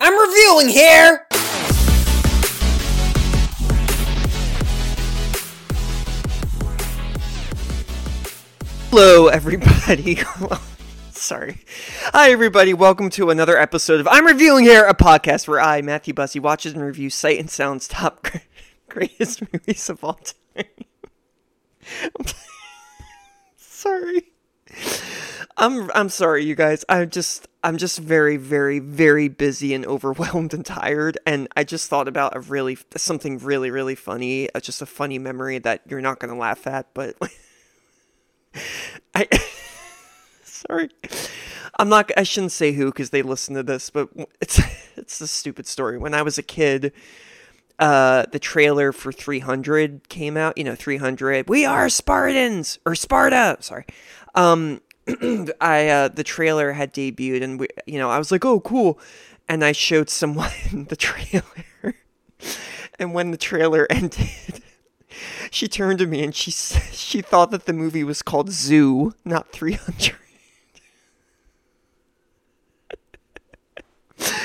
I'm reviewing here! Hello, everybody. Sorry. Hi, everybody. Welcome to another episode of I'm Reviewing Here, a podcast where I, Matthew Bussey, watches and reviews Sight and Sound's top greatest movies of all time. sorry. I'm I'm sorry, you guys. I'm just I'm just very very very busy and overwhelmed and tired, and I just thought about a really something really really funny, uh, just a funny memory that you're not gonna laugh at, but I. sorry, I'm not. I shouldn't say who because they listen to this, but it's it's a stupid story. When I was a kid, uh, the trailer for 300 came out. You know, 300. We are Spartans or Sparta. Sorry. Um, I uh, the trailer had debuted, and we, you know, I was like, oh, cool, and I showed someone the trailer, and when the trailer ended. She turned to me and she she thought that the movie was called Zoo, not 300.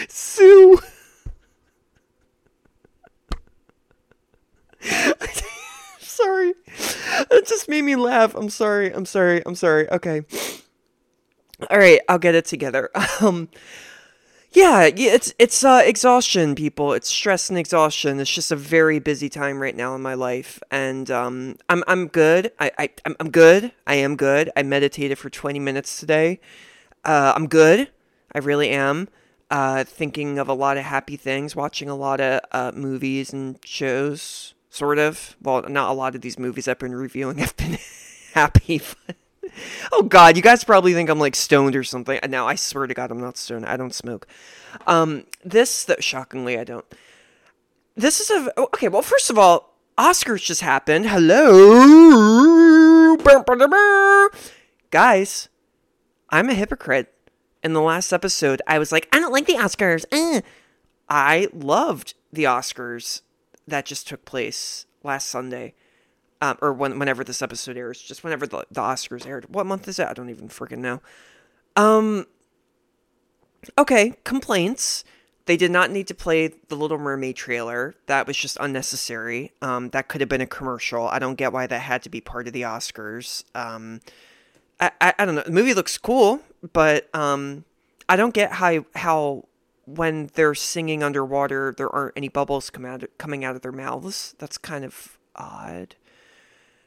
Zoo. sorry. It just made me laugh. I'm sorry. I'm sorry. I'm sorry. Okay. All right, I'll get it together. Um yeah, it's it's uh, exhaustion, people. It's stress and exhaustion. It's just a very busy time right now in my life, and um, I'm I'm good. I I I'm good. I am good. I meditated for 20 minutes today. Uh, I'm good. I really am. Uh, thinking of a lot of happy things, watching a lot of uh, movies and shows sort of. Well, not a lot of these movies I've been reviewing have been happy. Oh God, you guys probably think I'm like stoned or something. Now I swear to God, I'm not stoned. I don't smoke. Um, this, that shockingly, I don't. This is a okay. Well, first of all, Oscars just happened. Hello, guys. I'm a hypocrite. In the last episode, I was like, I don't like the Oscars. Eh. I loved the Oscars that just took place last Sunday, um, or when, whenever this episode airs, just whenever the, the Oscars aired. What month is it? I don't even freaking know. Um. Okay, complaints. They did not need to play the Little Mermaid trailer. That was just unnecessary. Um, that could have been a commercial. I don't get why that had to be part of the Oscars. Um, I, I, I don't know. The movie looks cool, but um, I don't get how how when they're singing underwater, there aren't any bubbles come out, coming out of their mouths. That's kind of odd.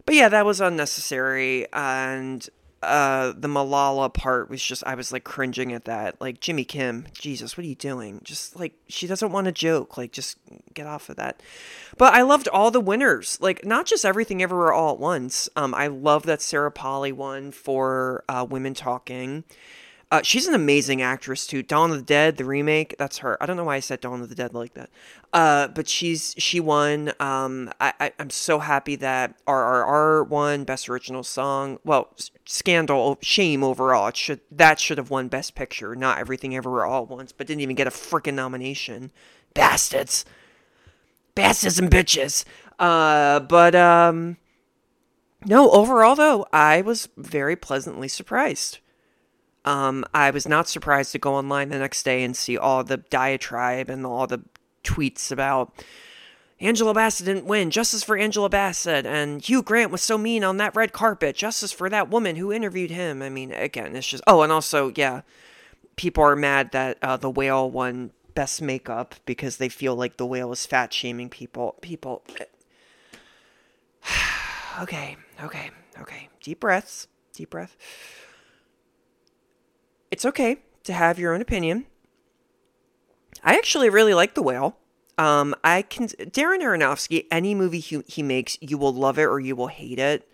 But yeah, that was unnecessary. And uh, the Malala part was just, I was like cringing at that. Like, Jimmy Kim, Jesus, what are you doing? Just like, she doesn't want to joke. Like, just get off of that. But I loved all the winners. Like, not just everything everywhere all at once. Um, I love that Sarah Polley won for uh, Women Talking. Uh, she's an amazing actress too. Dawn of the Dead, the remake, that's her. I don't know why I said Dawn of the Dead like that. Uh, but she's she won. Um, I, am so happy that RRR won Best Original Song. Well, scandal, shame overall. It should that should have won Best Picture, not Everything Everywhere All at Once, but didn't even get a freaking nomination. Bastards, bastards and bitches. Uh, but um, no, overall though, I was very pleasantly surprised. Um, I was not surprised to go online the next day and see all the diatribe and all the tweets about Angela Bassett didn't win. Justice for Angela Bassett. And Hugh Grant was so mean on that red carpet. Justice for that woman who interviewed him. I mean, again, it's just. Oh, and also, yeah, people are mad that uh, the whale won best makeup because they feel like the whale is fat shaming people. People. okay, okay, okay. Deep breaths. Deep breath it's okay to have your own opinion. I actually really like The Whale. Um, I can Darren Aronofsky. Any movie he, he makes, you will love it or you will hate it.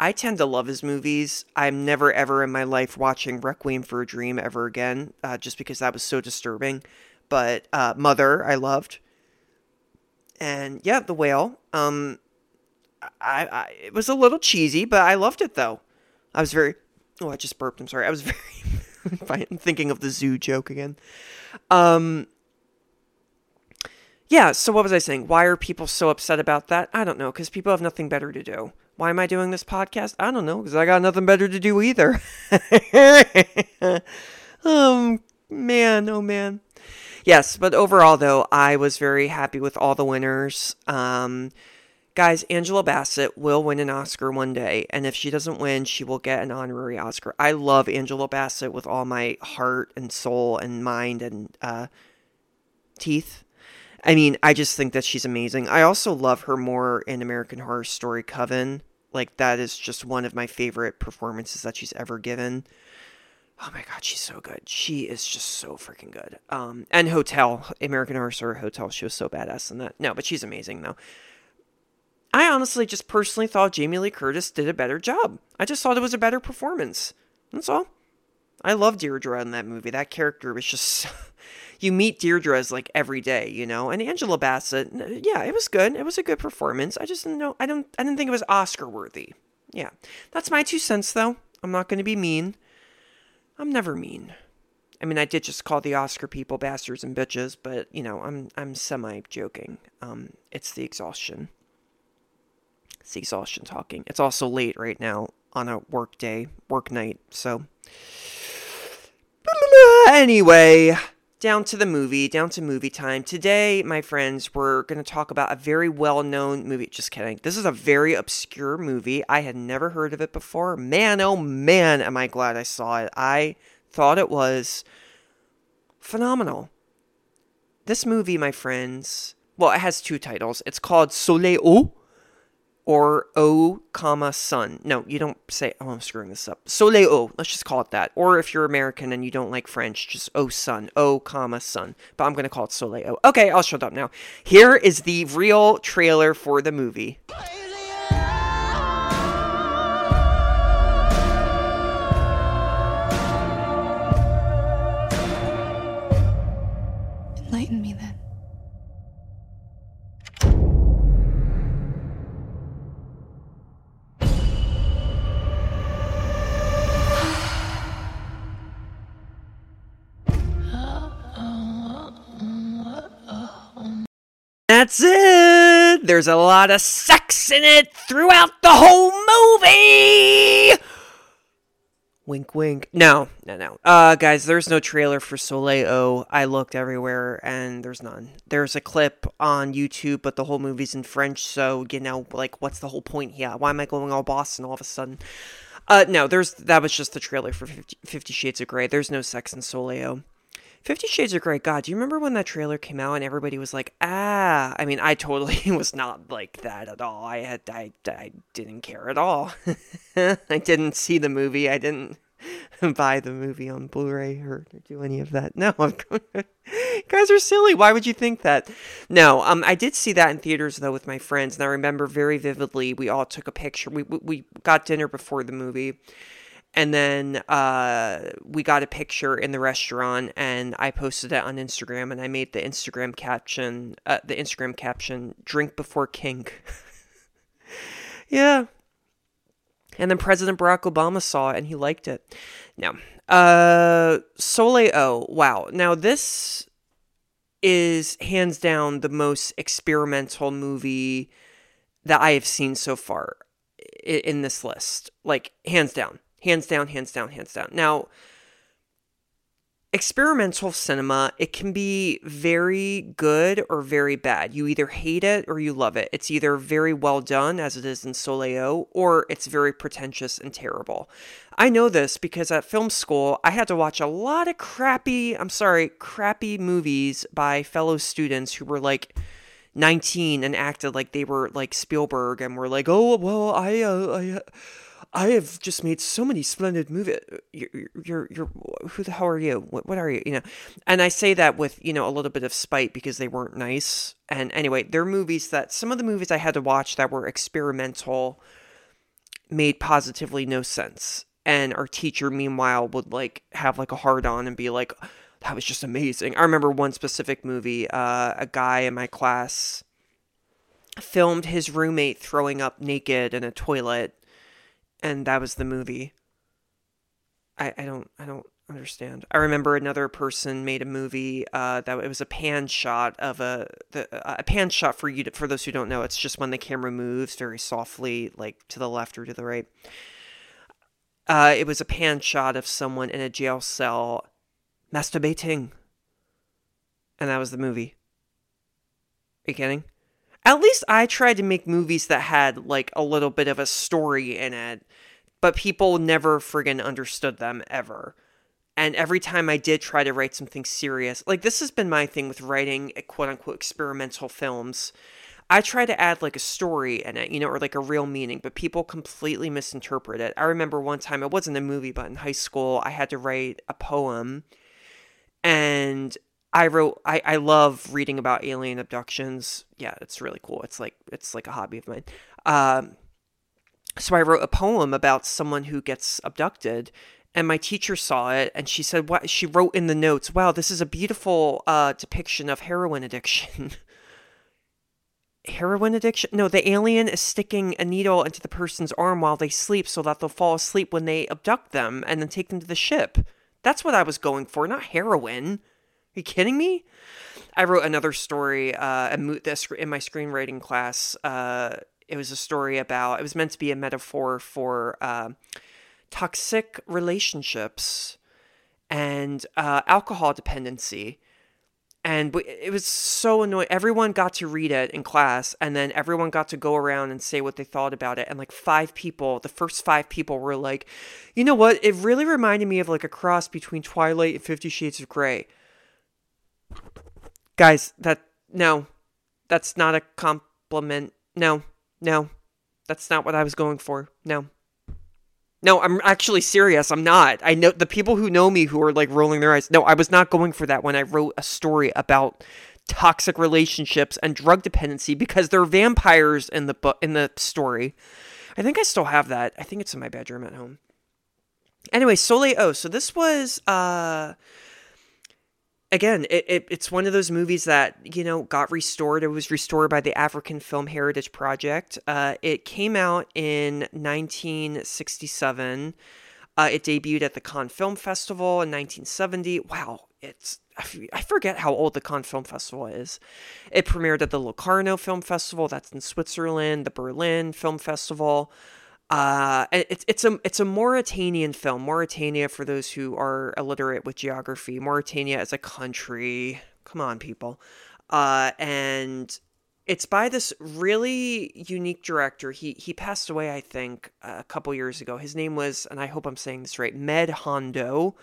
I tend to love his movies. I'm never ever in my life watching Requiem for a Dream ever again, uh, just because that was so disturbing. But uh, Mother, I loved, and yeah, The Whale. Um, I, I it was a little cheesy, but I loved it though. I was very. Oh, I just burped. I'm sorry. I was very I'm thinking of the zoo joke again. Um, yeah, so what was I saying? Why are people so upset about that? I don't know, because people have nothing better to do. Why am I doing this podcast? I don't know, because I got nothing better to do either. um, man, oh man. Yes, but overall, though, I was very happy with all the winners. Um, guys, Angela Bassett will win an Oscar one day, and if she doesn't win, she will get an honorary Oscar. I love Angela Bassett with all my heart and soul and mind and uh, teeth. I mean, I just think that she's amazing. I also love her more in American Horror Story Coven. Like, that is just one of my favorite performances that she's ever given. Oh my god, she's so good. She is just so freaking good. Um, and Hotel, American Horror Story Hotel, she was so badass in that. No, but she's amazing though. I honestly just personally thought Jamie Lee Curtis did a better job. I just thought it was a better performance. That's all. I love Deirdre in that movie. That character was just you meet Deirdre as like every day, you know. And Angela Bassett, yeah, it was good. It was a good performance. I just didn't know. I don't. I didn't think it was Oscar worthy. Yeah, that's my two cents though. I'm not going to be mean. I'm never mean. I mean, I did just call the Oscar people bastards and bitches, but you know, I'm I'm semi joking. Um, it's the exhaustion. It's exhaustion talking. It's also late right now on a work day, work night. So anyway, down to the movie, down to movie time. Today, my friends, we're going to talk about a very well known movie. Just kidding. This is a very obscure movie. I had never heard of it before. Man, oh man, am I glad I saw it. I thought it was phenomenal. This movie, my friends, well, it has two titles. It's called Soleil or O, comma, sun. No, you don't say, oh, I'm screwing this up. Soleil O, let's just call it that. Or if you're American and you don't like French, just O, sun. O, comma, sun. But I'm going to call it Soleil O. Okay, I'll shut up now. Here is the real trailer for the movie. That's it! There's a lot of sex in it throughout the whole movie! Wink, wink. No, no, no. Uh, guys, there's no trailer for Soleil I looked everywhere and there's none. There's a clip on YouTube, but the whole movie's in French, so, you know, like, what's the whole point here? Why am I going all Boston all of a sudden? Uh, no, there's, that was just the trailer for 50, 50 Shades of Grey. There's no sex in Soleil. Fifty Shades of Grey. God, do you remember when that trailer came out and everybody was like, ah? I mean, I totally was not like that at all. I had, I, I didn't care at all. I didn't see the movie. I didn't buy the movie on Blu-ray or, or do any of that. No, guys are silly. Why would you think that? No, um, I did see that in theaters though with my friends, and I remember very vividly. We all took a picture. We we, we got dinner before the movie and then uh, we got a picture in the restaurant and i posted it on instagram and i made the instagram caption uh, the instagram caption drink before kink. Yeah. And then president barack obama saw it and he liked it. Now uh soleil o wow. Now this is hands down the most experimental movie that i have seen so far in this list. Like hands down Hands down, hands down, hands down. Now, experimental cinema, it can be very good or very bad. You either hate it or you love it. It's either very well done, as it is in Soleil O, or it's very pretentious and terrible. I know this because at film school, I had to watch a lot of crappy, I'm sorry, crappy movies by fellow students who were like, 19 and acted like they were like Spielberg and were like, oh, well, I, uh, I, uh, I have just made so many splendid movies. You're, you're, you're, who the hell are you? What, what are you? You know, and I say that with you know a little bit of spite because they weren't nice. And anyway, they're movies that some of the movies I had to watch that were experimental made positively no sense. And our teacher, meanwhile, would like have like a hard on and be like, "That was just amazing." I remember one specific movie. Uh, a guy in my class filmed his roommate throwing up naked in a toilet and that was the movie. I, I don't I don't understand. I remember another person made a movie uh, that it was a pan shot of a the, a pan shot for you to, for those who don't know. It's just when the camera moves very softly, like to the left or to the right. Uh, it was a pan shot of someone in a jail cell masturbating. and that was the movie. Are you kidding? At least I tried to make movies that had like a little bit of a story in it, but people never friggin' understood them ever. And every time I did try to write something serious, like this has been my thing with writing eh, quote unquote experimental films. I try to add like a story in it, you know, or like a real meaning, but people completely misinterpret it. I remember one time, it wasn't a movie, but in high school, I had to write a poem and I wrote I, I love reading about alien abductions. Yeah, it's really cool. It's like it's like a hobby of mine. Um, so I wrote a poem about someone who gets abducted and my teacher saw it and she said what she wrote in the notes, "Wow, this is a beautiful uh, depiction of heroin addiction." heroin addiction? No, the alien is sticking a needle into the person's arm while they sleep so that they'll fall asleep when they abduct them and then take them to the ship. That's what I was going for, not heroin you kidding me? I wrote another story uh, in my screenwriting class. Uh, it was a story about, it was meant to be a metaphor for uh, toxic relationships and uh, alcohol dependency. And it was so annoying. Everyone got to read it in class, and then everyone got to go around and say what they thought about it. And like five people, the first five people were like, you know what? It really reminded me of like a cross between Twilight and Fifty Shades of Grey guys, that no, that's not a compliment. No, no, that's not what I was going for. No. No, I'm actually serious. I'm not. I know the people who know me who are like rolling their eyes. No, I was not going for that when I wrote a story about toxic relationships and drug dependency because there are vampires in the book in the story. I think I still have that. I think it's in my bedroom at home. Anyway, Soleil O. So this was uh again, it, it, it's one of those movies that you know got restored. It was restored by the African Film Heritage Project. Uh, it came out in 1967. Uh, it debuted at the Cannes Film Festival in 1970. Wow, it's I forget how old the Cannes Film Festival is. It premiered at the Locarno Film Festival, that's in Switzerland, the Berlin Film Festival. Uh, it's it's a it's a Mauritanian film. Mauritania, for those who are illiterate with geography, Mauritania is a country. Come on, people. Uh, and it's by this really unique director. He he passed away, I think, a couple years ago. His name was, and I hope I'm saying this right, Med Hondo.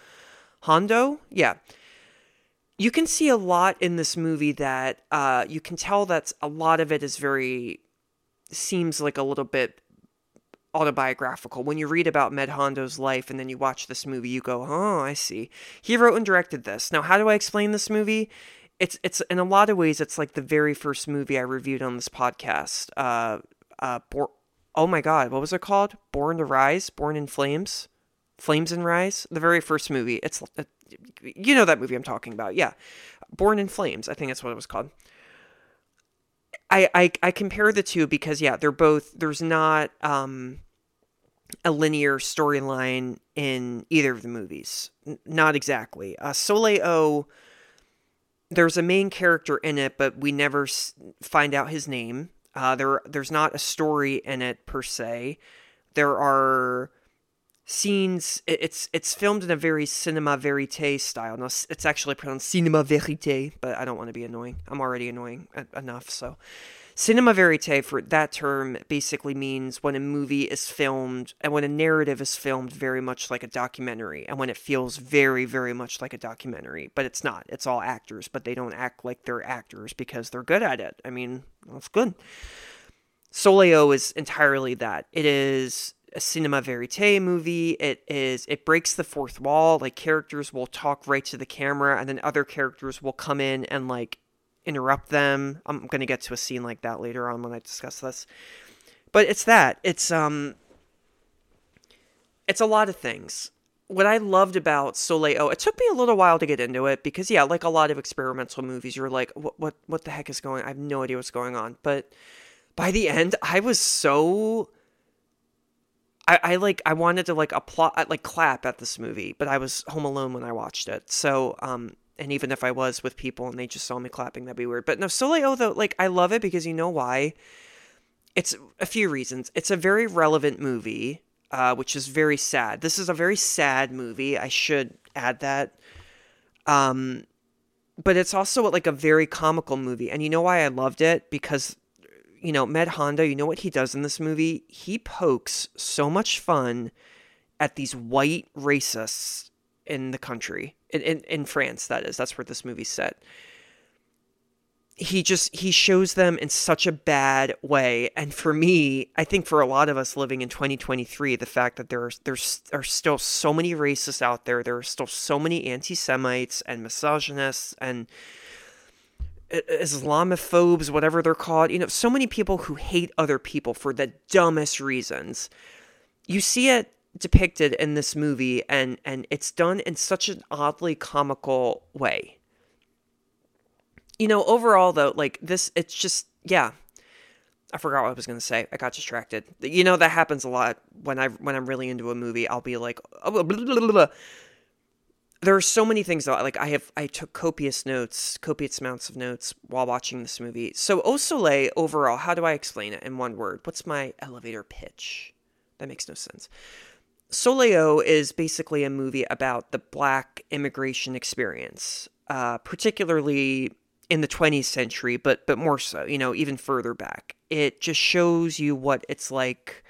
Hondo, yeah. You can see a lot in this movie that uh, you can tell that a lot of it is very seems like a little bit autobiographical. When you read about Med Hondo's life and then you watch this movie, you go, "Oh, I see. He wrote and directed this." Now, how do I explain this movie? It's it's in a lot of ways it's like the very first movie I reviewed on this podcast. Uh, uh, Bo- oh my God, what was it called? Born to Rise, Born in Flames, Flames and Rise. The very first movie. It's uh, you know that movie I'm talking about. Yeah, Born in Flames. I think that's what it was called. I, I, I compare the two because yeah they're both there's not um a linear storyline in either of the movies. N- not exactly. Uh, Soleil O, there's a main character in it, but we never s- find out his name. Uh, there, there's not a story in it per se. There are scenes. It's it's filmed in a very cinema verite style. Now it's actually pronounced cinema verite, but I don't want to be annoying. I'm already annoying enough. So, Cinema verite, for that term, basically means when a movie is filmed and when a narrative is filmed very much like a documentary and when it feels very, very much like a documentary. But it's not. It's all actors, but they don't act like they're actors because they're good at it. I mean, that's good. Soleil O is entirely that. It is a cinema verite movie. It is it breaks the fourth wall. Like characters will talk right to the camera, and then other characters will come in and like interrupt them. I'm going to get to a scene like that later on when I discuss this. But it's that. It's um it's a lot of things. What I loved about Soleil O, it took me a little while to get into it because yeah, like a lot of experimental movies, you're like, what what what the heck is going? I have no idea what's going on. But by the end, I was so I, I like I wanted to like applaud like clap at this movie, but I was home alone when I watched it. So um and even if I was with people and they just saw me clapping, that'd be weird. But no, Soleil, though, like I love it because you know why? It's a few reasons. It's a very relevant movie, uh, which is very sad. This is a very sad movie. I should add that. Um, but it's also like a very comical movie. And you know why I loved it? Because, you know, Med Hondo, you know what he does in this movie? He pokes so much fun at these white racists in the country, in, in, in France, that is. That's where this movie's set he just he shows them in such a bad way and for me i think for a lot of us living in 2023 the fact that there are there's are still so many racists out there there are still so many anti-semites and misogynists and islamophobes whatever they're called you know so many people who hate other people for the dumbest reasons you see it depicted in this movie and and it's done in such an oddly comical way you know, overall though, like this, it's just yeah. I forgot what I was gonna say. I got distracted. You know that happens a lot when I when I'm really into a movie. I'll be like, oh, blah, blah, blah, there are so many things though. Like I have, I took copious notes, copious amounts of notes while watching this movie. So Au Soleil overall, how do I explain it in one word? What's my elevator pitch? That makes no sense. Soleil is basically a movie about the black immigration experience, uh, particularly in the 20th century, but but more so, you know, even further back. It just shows you what it's like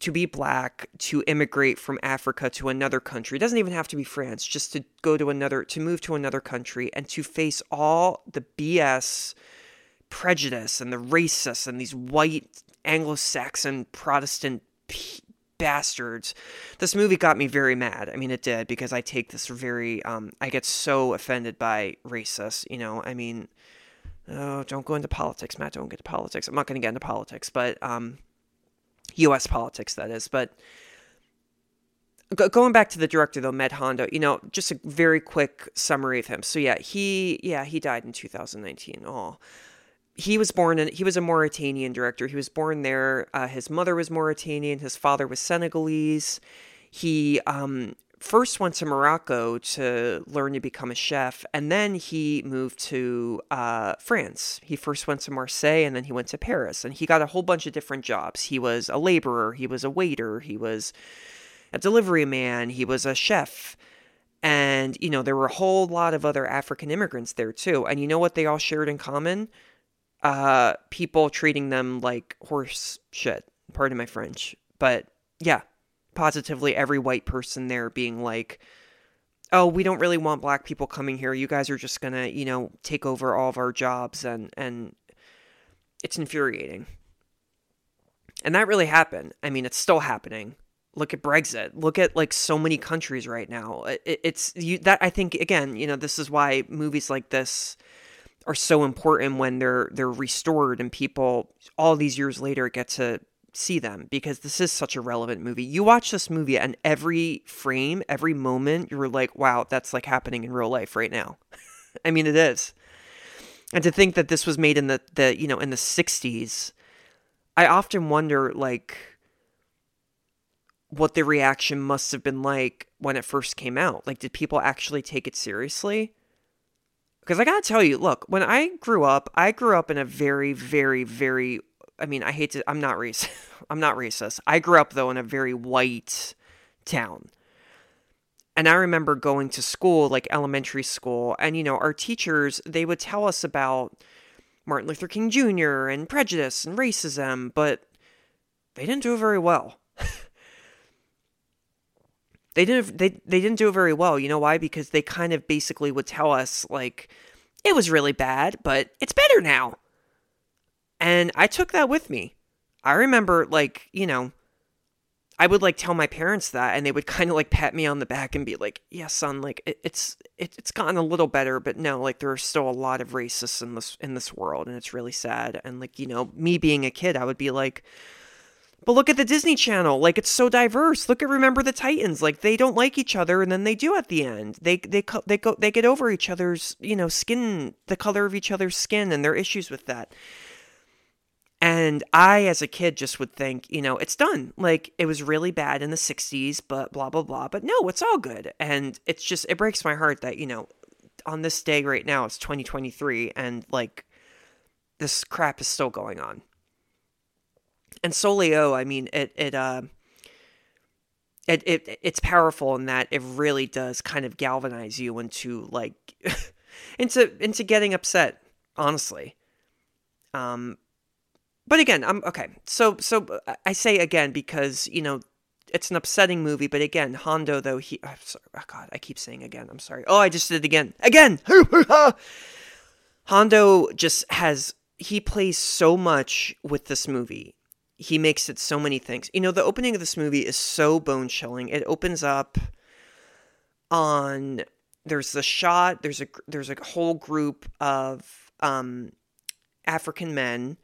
to be black, to immigrate from Africa to another country. It doesn't even have to be France, just to go to another to move to another country and to face all the BS prejudice and the racists and these white Anglo-Saxon Protestant bastards. This movie got me very mad. I mean, it did because I take this very, um, I get so offended by racists. You know, I mean, oh, don't go into politics, Matt. Don't get into politics. I'm not going to get into politics, but um, U.S. politics, that is. But going back to the director though, Med Hondo, you know, just a very quick summary of him. So yeah, he, yeah, he died in 2019. Oh he was born in he was a Mauritanian director. He was born there. Uh, his mother was Mauritanian. His father was Senegalese. He um, first went to Morocco to learn to become a chef, and then he moved to uh, France. He first went to Marseille, and then he went to Paris, and he got a whole bunch of different jobs. He was a laborer. He was a waiter. He was a delivery man. He was a chef. And, you know, there were a whole lot of other African immigrants there too. And you know what they all shared in common? Uh, people treating them like horse shit. Pardon my French. But yeah, positively every white person there being like, oh, we don't really want black people coming here. You guys are just gonna, you know, take over all of our jobs and and it's infuriating. And that really happened. I mean, it's still happening. Look at Brexit. Look at like so many countries right now. It, it's you that I think again, you know, this is why movies like this are so important when they're they're restored and people all these years later get to see them because this is such a relevant movie. You watch this movie and every frame, every moment, you're like, wow, that's like happening in real life right now. I mean, it is. And to think that this was made in the, the you know, in the 60s, I often wonder, like, what the reaction must have been like when it first came out. Like, did people actually take it seriously? Because I gotta tell you, look, when I grew up, I grew up in a very, very, very I mean, I hate to I'm not racist. I'm not racist. I grew up though in a very white town. And I remember going to school, like elementary school, and you know, our teachers, they would tell us about Martin Luther King Jr. and prejudice and racism, but they didn't do very well. They didn't they they didn't do it very well. You know why? Because they kind of basically would tell us like it was really bad, but it's better now. And I took that with me. I remember like, you know, I would like tell my parents that and they would kind of like pat me on the back and be like, "Yeah, son, like it, it's it, it's gotten a little better, but no, like there are still a lot of racists in this in this world and it's really sad." And like, you know, me being a kid, I would be like, but look at the Disney Channel. Like it's so diverse. Look at Remember the Titans. Like they don't like each other and then they do at the end. They they they go they get over each other's, you know, skin, the color of each other's skin and their issues with that. And I as a kid just would think, you know, it's done. Like it was really bad in the 60s, but blah blah blah. But no, it's all good. And it's just it breaks my heart that, you know, on this day right now it's 2023 and like this crap is still going on and Soleil, I mean, it it uh, it it it's powerful in that it really does kind of galvanize you into like into into getting upset, honestly. Um, but again, I'm okay. So so I say again because you know it's an upsetting movie. But again, Hondo though he, I'm sorry, oh God, I keep saying again. I'm sorry. Oh, I just did it again. Again. Hondo just has he plays so much with this movie. He makes it so many things. You know, the opening of this movie is so bone chilling. It opens up on there's the shot. There's a there's a whole group of um, African men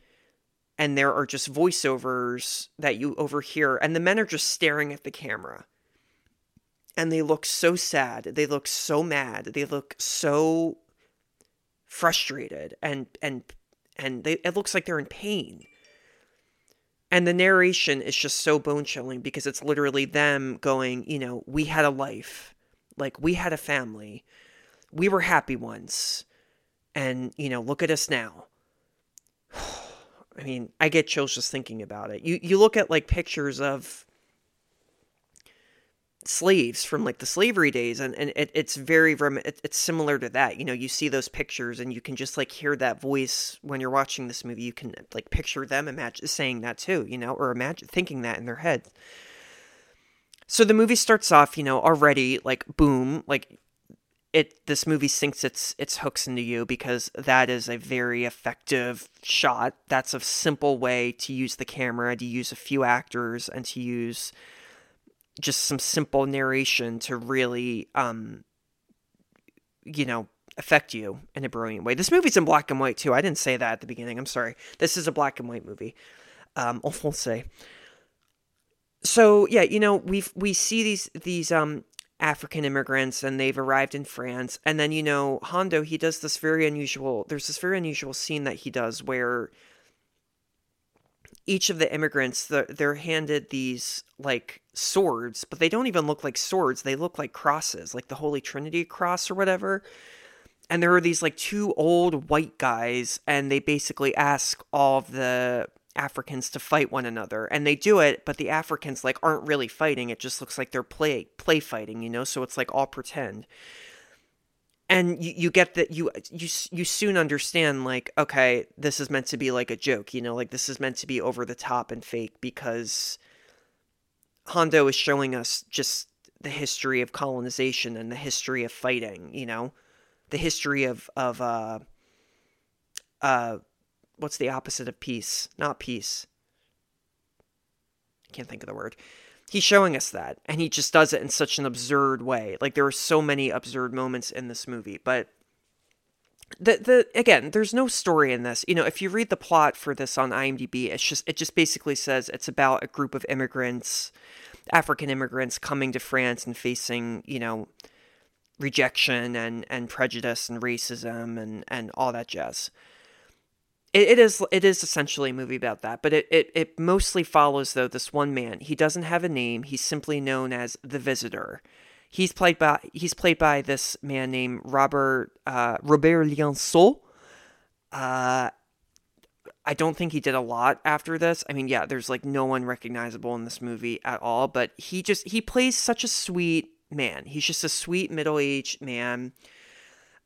and there are just voiceovers that you overhear and the men are just staring at the camera and they look so sad they look so mad they look so frustrated and and and they, it looks like they're in pain and the narration is just so bone chilling because it's literally them going you know we had a life. Like we had a family. We were happy once. And you know look at us now. I mean, I get chills just thinking about it. You you look at like pictures of slaves from like the slavery days and, and it, it's very it's similar to that you know you see those pictures and you can just like hear that voice when you're watching this movie you can like picture them imagine saying that too you know or imagine thinking that in their head so the movie starts off you know already like boom like it this movie sinks its its hooks into you because that is a very effective shot. That's a simple way to use the camera, to use a few actors, and to use just some simple narration to really um you know affect you in a brilliant way. This movie's in black and white too. I didn't say that at the beginning. I'm sorry. This is a black and white movie. Um en français. So yeah, you know, we we see these these um African immigrants and they've arrived in France. And then, you know, Hondo, he does this very unusual, there's this very unusual scene that he does where each of the immigrants, they're handed these like swords, but they don't even look like swords. They look like crosses, like the Holy Trinity cross or whatever. And there are these like two old white guys, and they basically ask all of the Africans to fight one another and they do it but the Africans like aren't really fighting it just looks like they're play play fighting you know so it's like all pretend and you, you get that you you you soon understand like okay this is meant to be like a joke you know like this is meant to be over the top and fake because Hondo is showing us just the history of colonization and the history of fighting you know the history of of uh uh what's the opposite of peace? Not peace. I can't think of the word. He's showing us that, and he just does it in such an absurd way. Like there are so many absurd moments in this movie, but the the again, there's no story in this. You know, if you read the plot for this on IMDb, it's just it just basically says it's about a group of immigrants, African immigrants coming to France and facing, you know, rejection and and prejudice and racism and and all that jazz it, it is it is essentially a movie about that, but it, it it mostly follows though this one man. He doesn't have a name. He's simply known as the Visitor. He's played by he's played by this man named Robert uh, Robert Liensol. Uh, I don't think he did a lot after this. I mean, yeah, there's like no one recognizable in this movie at all, but he just he plays such a sweet man. He's just a sweet middle-aged man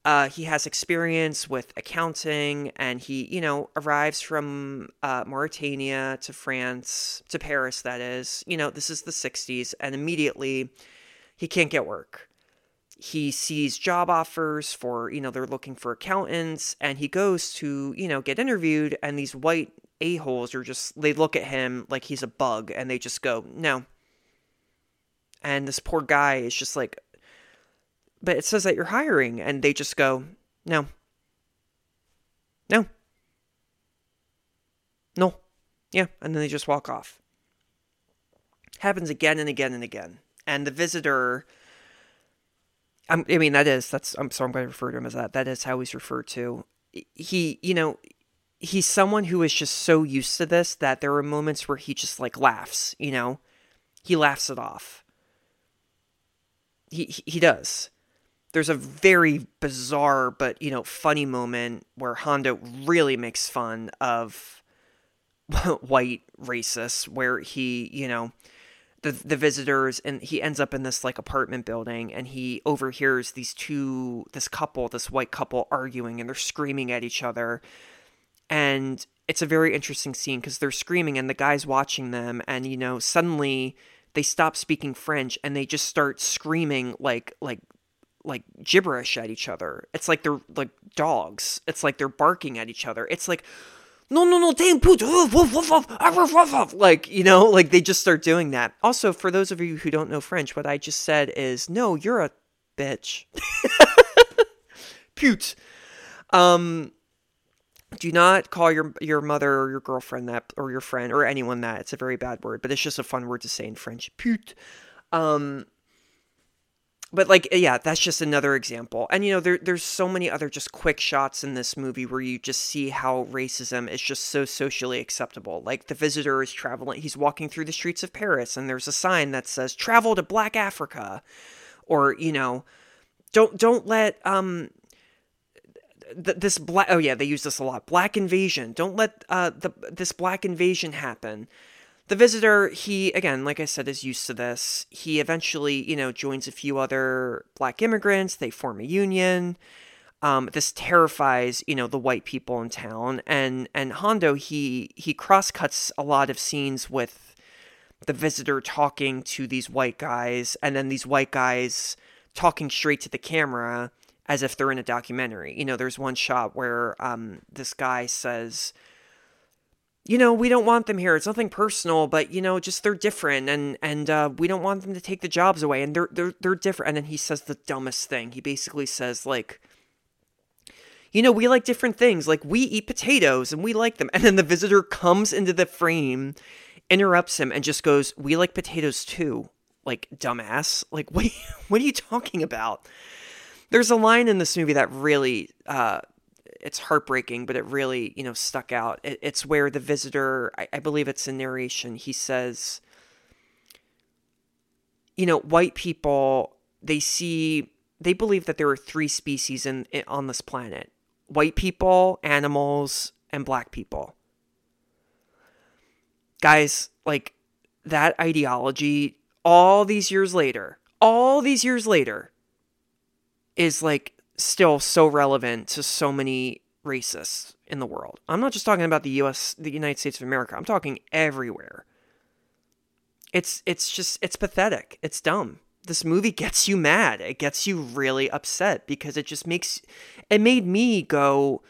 uh, he has experience with accounting, and he, you know, arrives from uh, Mauritania to France, to Paris, that is. You know, this is the 60s, and immediately he can't get work. He sees job offers for, you know, they're looking for accountants, and he goes to, you know, get interviewed, and these white a-holes are just, they look at him like he's a bug, and they just go, no. And this poor guy is just like, but it says that you're hiring and they just go no. No. No. Yeah and then they just walk off. Happens again and again and again. And the visitor I'm, i mean that is that's i'm sorry i'm going to refer to him as that. That is how he's referred to. He you know he's someone who is just so used to this that there are moments where he just like laughs you know? He laughs it off. He he does there's a very bizarre but you know funny moment where Hondo really makes fun of white racists where he you know the the visitors and he ends up in this like apartment building and he overhears these two this couple this white couple arguing and they're screaming at each other. And it's a very interesting scene because they're screaming and the guy's watching them and you know suddenly they stop speaking french and they just start screaming like like like gibberish at each other it's like they're like dogs it's like they're barking at each other it's like no, no, no, damn put, like, you know, like they just start doing that. Also, for those of you who don't know French, what I just said is, no, you're a bitch. Pute. Um, do not call your your mother or your girlfriend that or your friend or anyone that. It's a very bad word, but it's just a fun word to say in French. Pute. Um, but like yeah that's just another example. And you know there, there's so many other just quick shots in this movie where you just see how racism is just so socially acceptable. Like the visitor is traveling he's walking through the streets of paris and there's a sign that says travel to black africa. Or you know don't don't let um th- this black oh yeah they use this a lot. Black invasion. Don't let uh the this black invasion happen the visitor, he, again, like I said, is used to this. He eventually, you know, joins a few other black immigrants. They form a union. Um, this terrifies, you know, the white people in town. And and Hondo, he he cross cuts a lot of scenes with the visitor talking to these white guys, and then these white guys talking straight to the camera as if they're in a documentary. You know, there's one shot where um, this guy says, you know, we don't want them here. It's nothing personal, but you know, just they're different, and and uh, we don't want them to take the jobs away, and they're they're they're different. And then he says the dumbest thing. He basically says like, you know, we like different things. Like we eat potatoes, and we like them. And then the visitor comes into the frame, interrupts him, and just goes, "We like potatoes too." Like dumbass. Like what? What are you talking about? There's a line in this movie that really uh, it's heartbreaking, but it really, you know, stuck out. It, it's where the visitor, I, I believe it's a narration, he says, you know, white people, they see, they believe that there are three species in, in on this planet white people, animals, and black people. Guys, like that ideology, all these years later, all these years later, is like still so relevant to so many racists in the world. I'm not just talking about the US the United States of America. I'm talking everywhere. It's it's just it's pathetic. It's dumb. This movie gets you mad. It gets you really upset because it just makes it made me go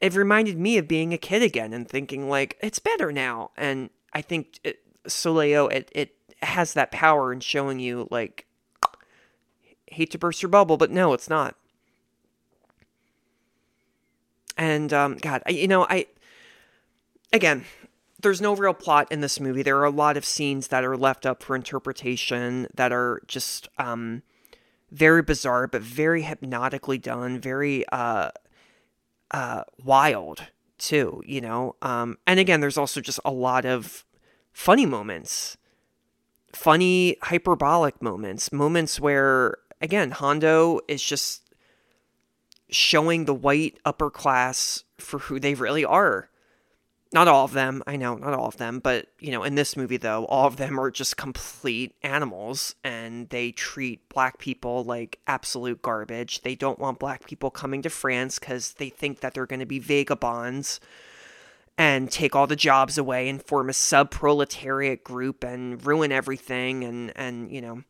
it reminded me of being a kid again and thinking like it's better now and I think it, Soleil it it has that power in showing you like hate to burst your bubble but no it's not and um, God, I, you know, I again, there's no real plot in this movie. There are a lot of scenes that are left up for interpretation that are just um, very bizarre, but very hypnotically done, very uh, uh, wild too. You know, um, and again, there's also just a lot of funny moments, funny hyperbolic moments, moments where again Hondo is just showing the white upper class for who they really are. Not all of them, I know, not all of them, but you know, in this movie though, all of them are just complete animals and they treat black people like absolute garbage. They don't want black people coming to France cuz they think that they're going to be vagabonds and take all the jobs away and form a sub-proletariat group and ruin everything and and you know,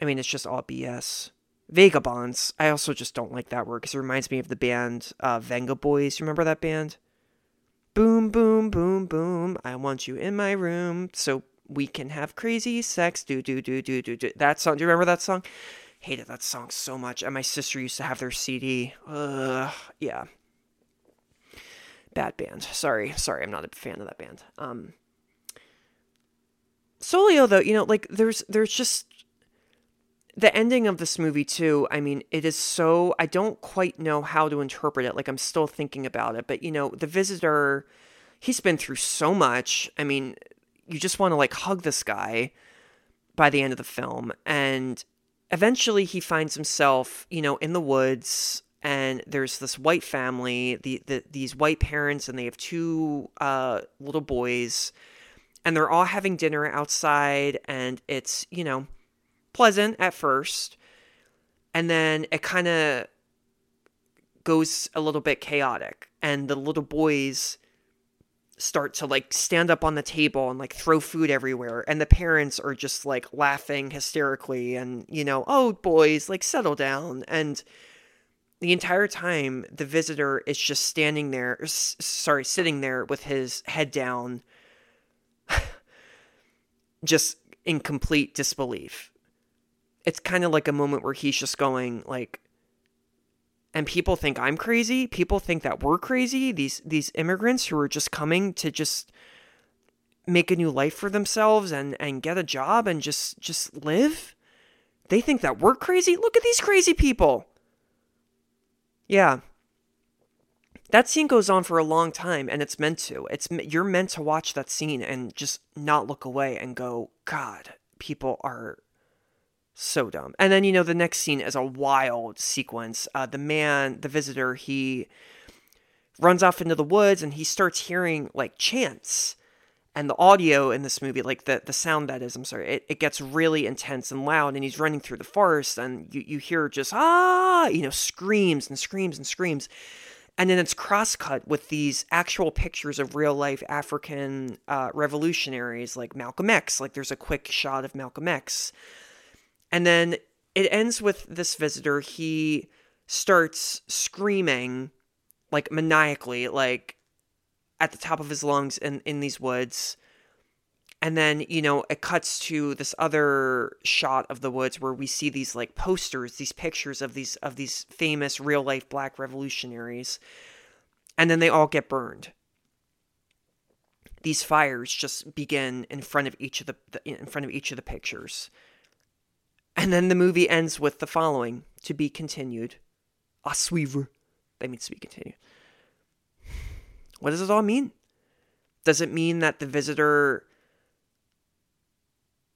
I mean, it's just all BS. Vagabonds. I also just don't like that word because it reminds me of the band uh, Vengaboys. Remember that band? Boom, boom, boom, boom. I want you in my room so we can have crazy sex. Do, do, do, do, do, do. That song. Do you remember that song? Hated that song so much. And my sister used to have their CD. Ugh, yeah. Bad band. Sorry. Sorry, I'm not a fan of that band. Um, Soleil, though, you know, like there's there's just the ending of this movie too i mean it is so i don't quite know how to interpret it like i'm still thinking about it but you know the visitor he's been through so much. I mean you just want to like hug this guy by the end of the film and eventually he finds himself you know in the woods and there's this white family the, the these white parents and they have two uh, little boys and they're all having dinner outside, and it's, you know, pleasant at first. And then it kind of goes a little bit chaotic, and the little boys start to like stand up on the table and like throw food everywhere and the parents are just like laughing hysterically and you know oh boys like settle down and the entire time the visitor is just standing there s- sorry sitting there with his head down just in complete disbelief it's kind of like a moment where he's just going like and people think I'm crazy. People think that we're crazy. These these immigrants who are just coming to just make a new life for themselves and and get a job and just just live. They think that we're crazy. Look at these crazy people. Yeah. That scene goes on for a long time and it's meant to. It's you're meant to watch that scene and just not look away and go, "God, people are so dumb. And then, you know, the next scene is a wild sequence. Uh, the man, the visitor, he runs off into the woods and he starts hearing like chants. And the audio in this movie, like the, the sound that is, I'm sorry, it, it gets really intense and loud. And he's running through the forest and you, you hear just, ah, you know, screams and screams and screams. And then it's cross cut with these actual pictures of real life African uh, revolutionaries like Malcolm X. Like there's a quick shot of Malcolm X and then it ends with this visitor. He starts screaming like maniacally, like at the top of his lungs in, in these woods. And then, you know, it cuts to this other shot of the woods where we see these like posters, these pictures of these of these famous real life black revolutionaries. And then they all get burned. These fires just begin in front of each of the in front of each of the pictures. And then the movie ends with the following to be continued. A suivre. That means to be continued. What does it all mean? Does it mean that the visitor.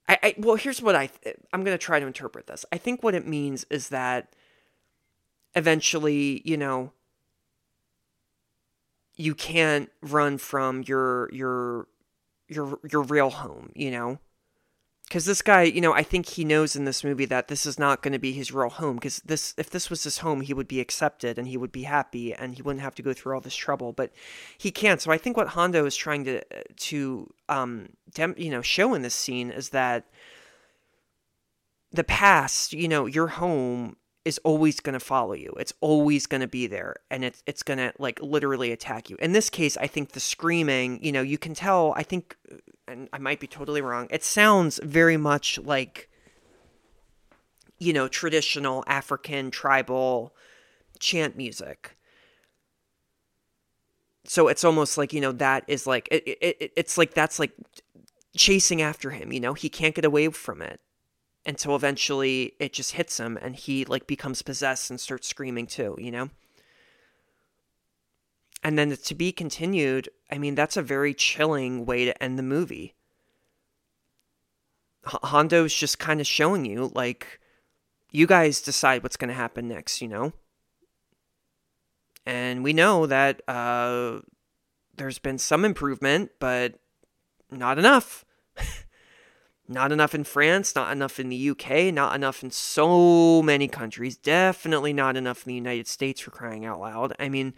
I, I well, here's what I. I'm going to try to interpret this. I think what it means is that eventually, you know, you can't run from your your your your real home, you know? Because this guy, you know, I think he knows in this movie that this is not going to be his real home. Because this, if this was his home, he would be accepted and he would be happy and he wouldn't have to go through all this trouble. But he can't. So I think what Hondo is trying to to um, dem- you know, show in this scene is that the past, you know, your home is always going to follow you. It's always going to be there and it's it's going to like literally attack you. In this case, I think the screaming, you know, you can tell, I think and I might be totally wrong. It sounds very much like you know, traditional African tribal chant music. So it's almost like, you know, that is like it, it, it's like that's like chasing after him, you know, he can't get away from it until eventually it just hits him and he like becomes possessed and starts screaming too, you know? And then to be continued, I mean, that's a very chilling way to end the movie. H- Hondo's just kind of showing you, like, you guys decide what's going to happen next, you know? And we know that uh, there's been some improvement, but not enough. Not enough in France, not enough in the UK, not enough in so many countries. Definitely not enough in the United States for crying out loud. I mean,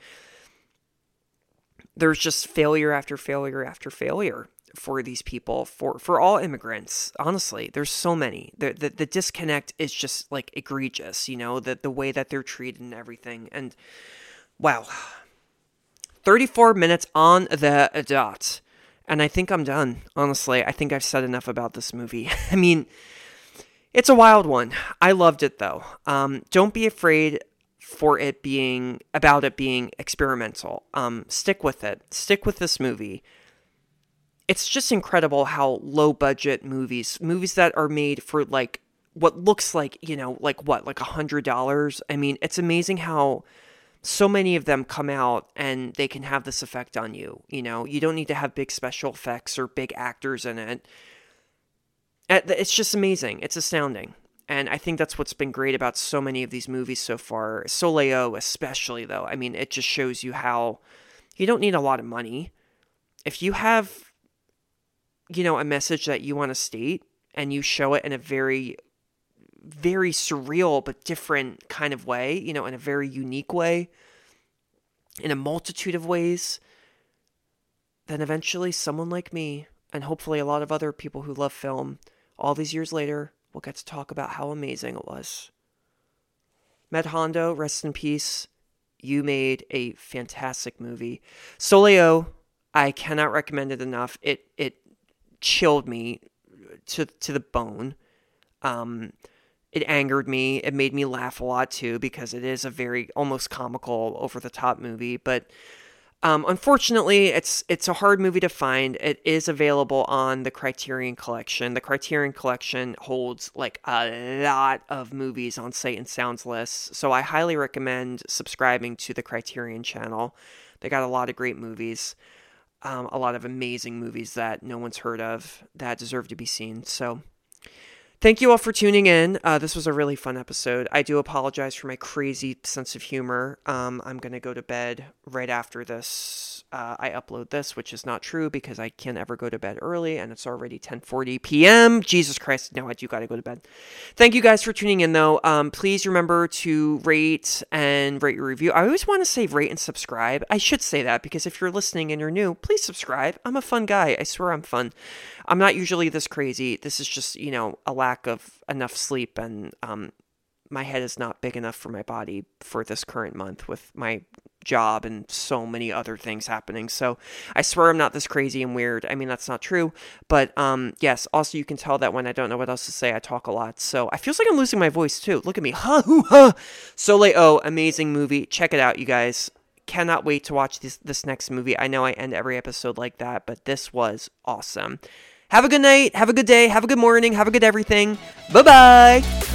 there's just failure after failure after failure for these people for for all immigrants honestly there's so many the, the the disconnect is just like egregious you know the the way that they're treated and everything and wow 34 minutes on the dot and I think I'm done, honestly. I think I've said enough about this movie. I mean, it's a wild one. I loved it though. Um, don't be afraid for it being about it being experimental. Um, stick with it. Stick with this movie. It's just incredible how low budget movies, movies that are made for like what looks like, you know, like what, like a hundred dollars. I mean, it's amazing how so many of them come out and they can have this effect on you. You know, you don't need to have big special effects or big actors in it. Eh, it's just amazing. It's astounding. And I think that's what's been great about so many of these movies so far. Soleil, especially, though. I mean, it just shows you how you don't need a lot of money. If you have you know, a message that you want to state and you show it in a very very surreal but different kind of way, you know, in a very unique way, in a multitude of ways, then eventually someone like me, and hopefully a lot of other people who love film, all these years later, will get to talk about how amazing it was. Med Hondo, rest in peace. You made a fantastic movie. Soleil, I cannot recommend it enough. It it chilled me to to the bone. Um, it angered me. It made me laugh a lot too because it is a very almost comical, over the top movie. But um, unfortunately, it's it's a hard movie to find. It is available on the Criterion Collection. The Criterion Collection holds like a lot of movies on Sight and Sounds lists, so I highly recommend subscribing to the Criterion channel. They got a lot of great movies, um, a lot of amazing movies that no one's heard of that deserve to be seen. So Thank you all for tuning in. Uh, this was a really fun episode. I do apologize for my crazy sense of humor. Um, I'm going to go to bed right after this. Uh, I upload this, which is not true because I can't ever go to bed early, and it's already 10:40 p.m. Jesus Christ! Now I do got to go to bed. Thank you guys for tuning in, though. Um, please remember to rate and rate your review. I always want to say rate and subscribe. I should say that because if you're listening and you're new, please subscribe. I'm a fun guy. I swear I'm fun. I'm not usually this crazy. This is just, you know, a lack of enough sleep and um, my head is not big enough for my body for this current month with my job and so many other things happening. So I swear I'm not this crazy and weird. I mean, that's not true. But um, yes, also you can tell that when I don't know what else to say, I talk a lot. So I feels like I'm losing my voice too. Look at me. Ha hoo ha. Soleil, amazing movie. Check it out, you guys cannot wait to watch this this next movie. I know I end every episode like that, but this was awesome. Have a good night, have a good day, have a good morning, have a good everything. Bye bye.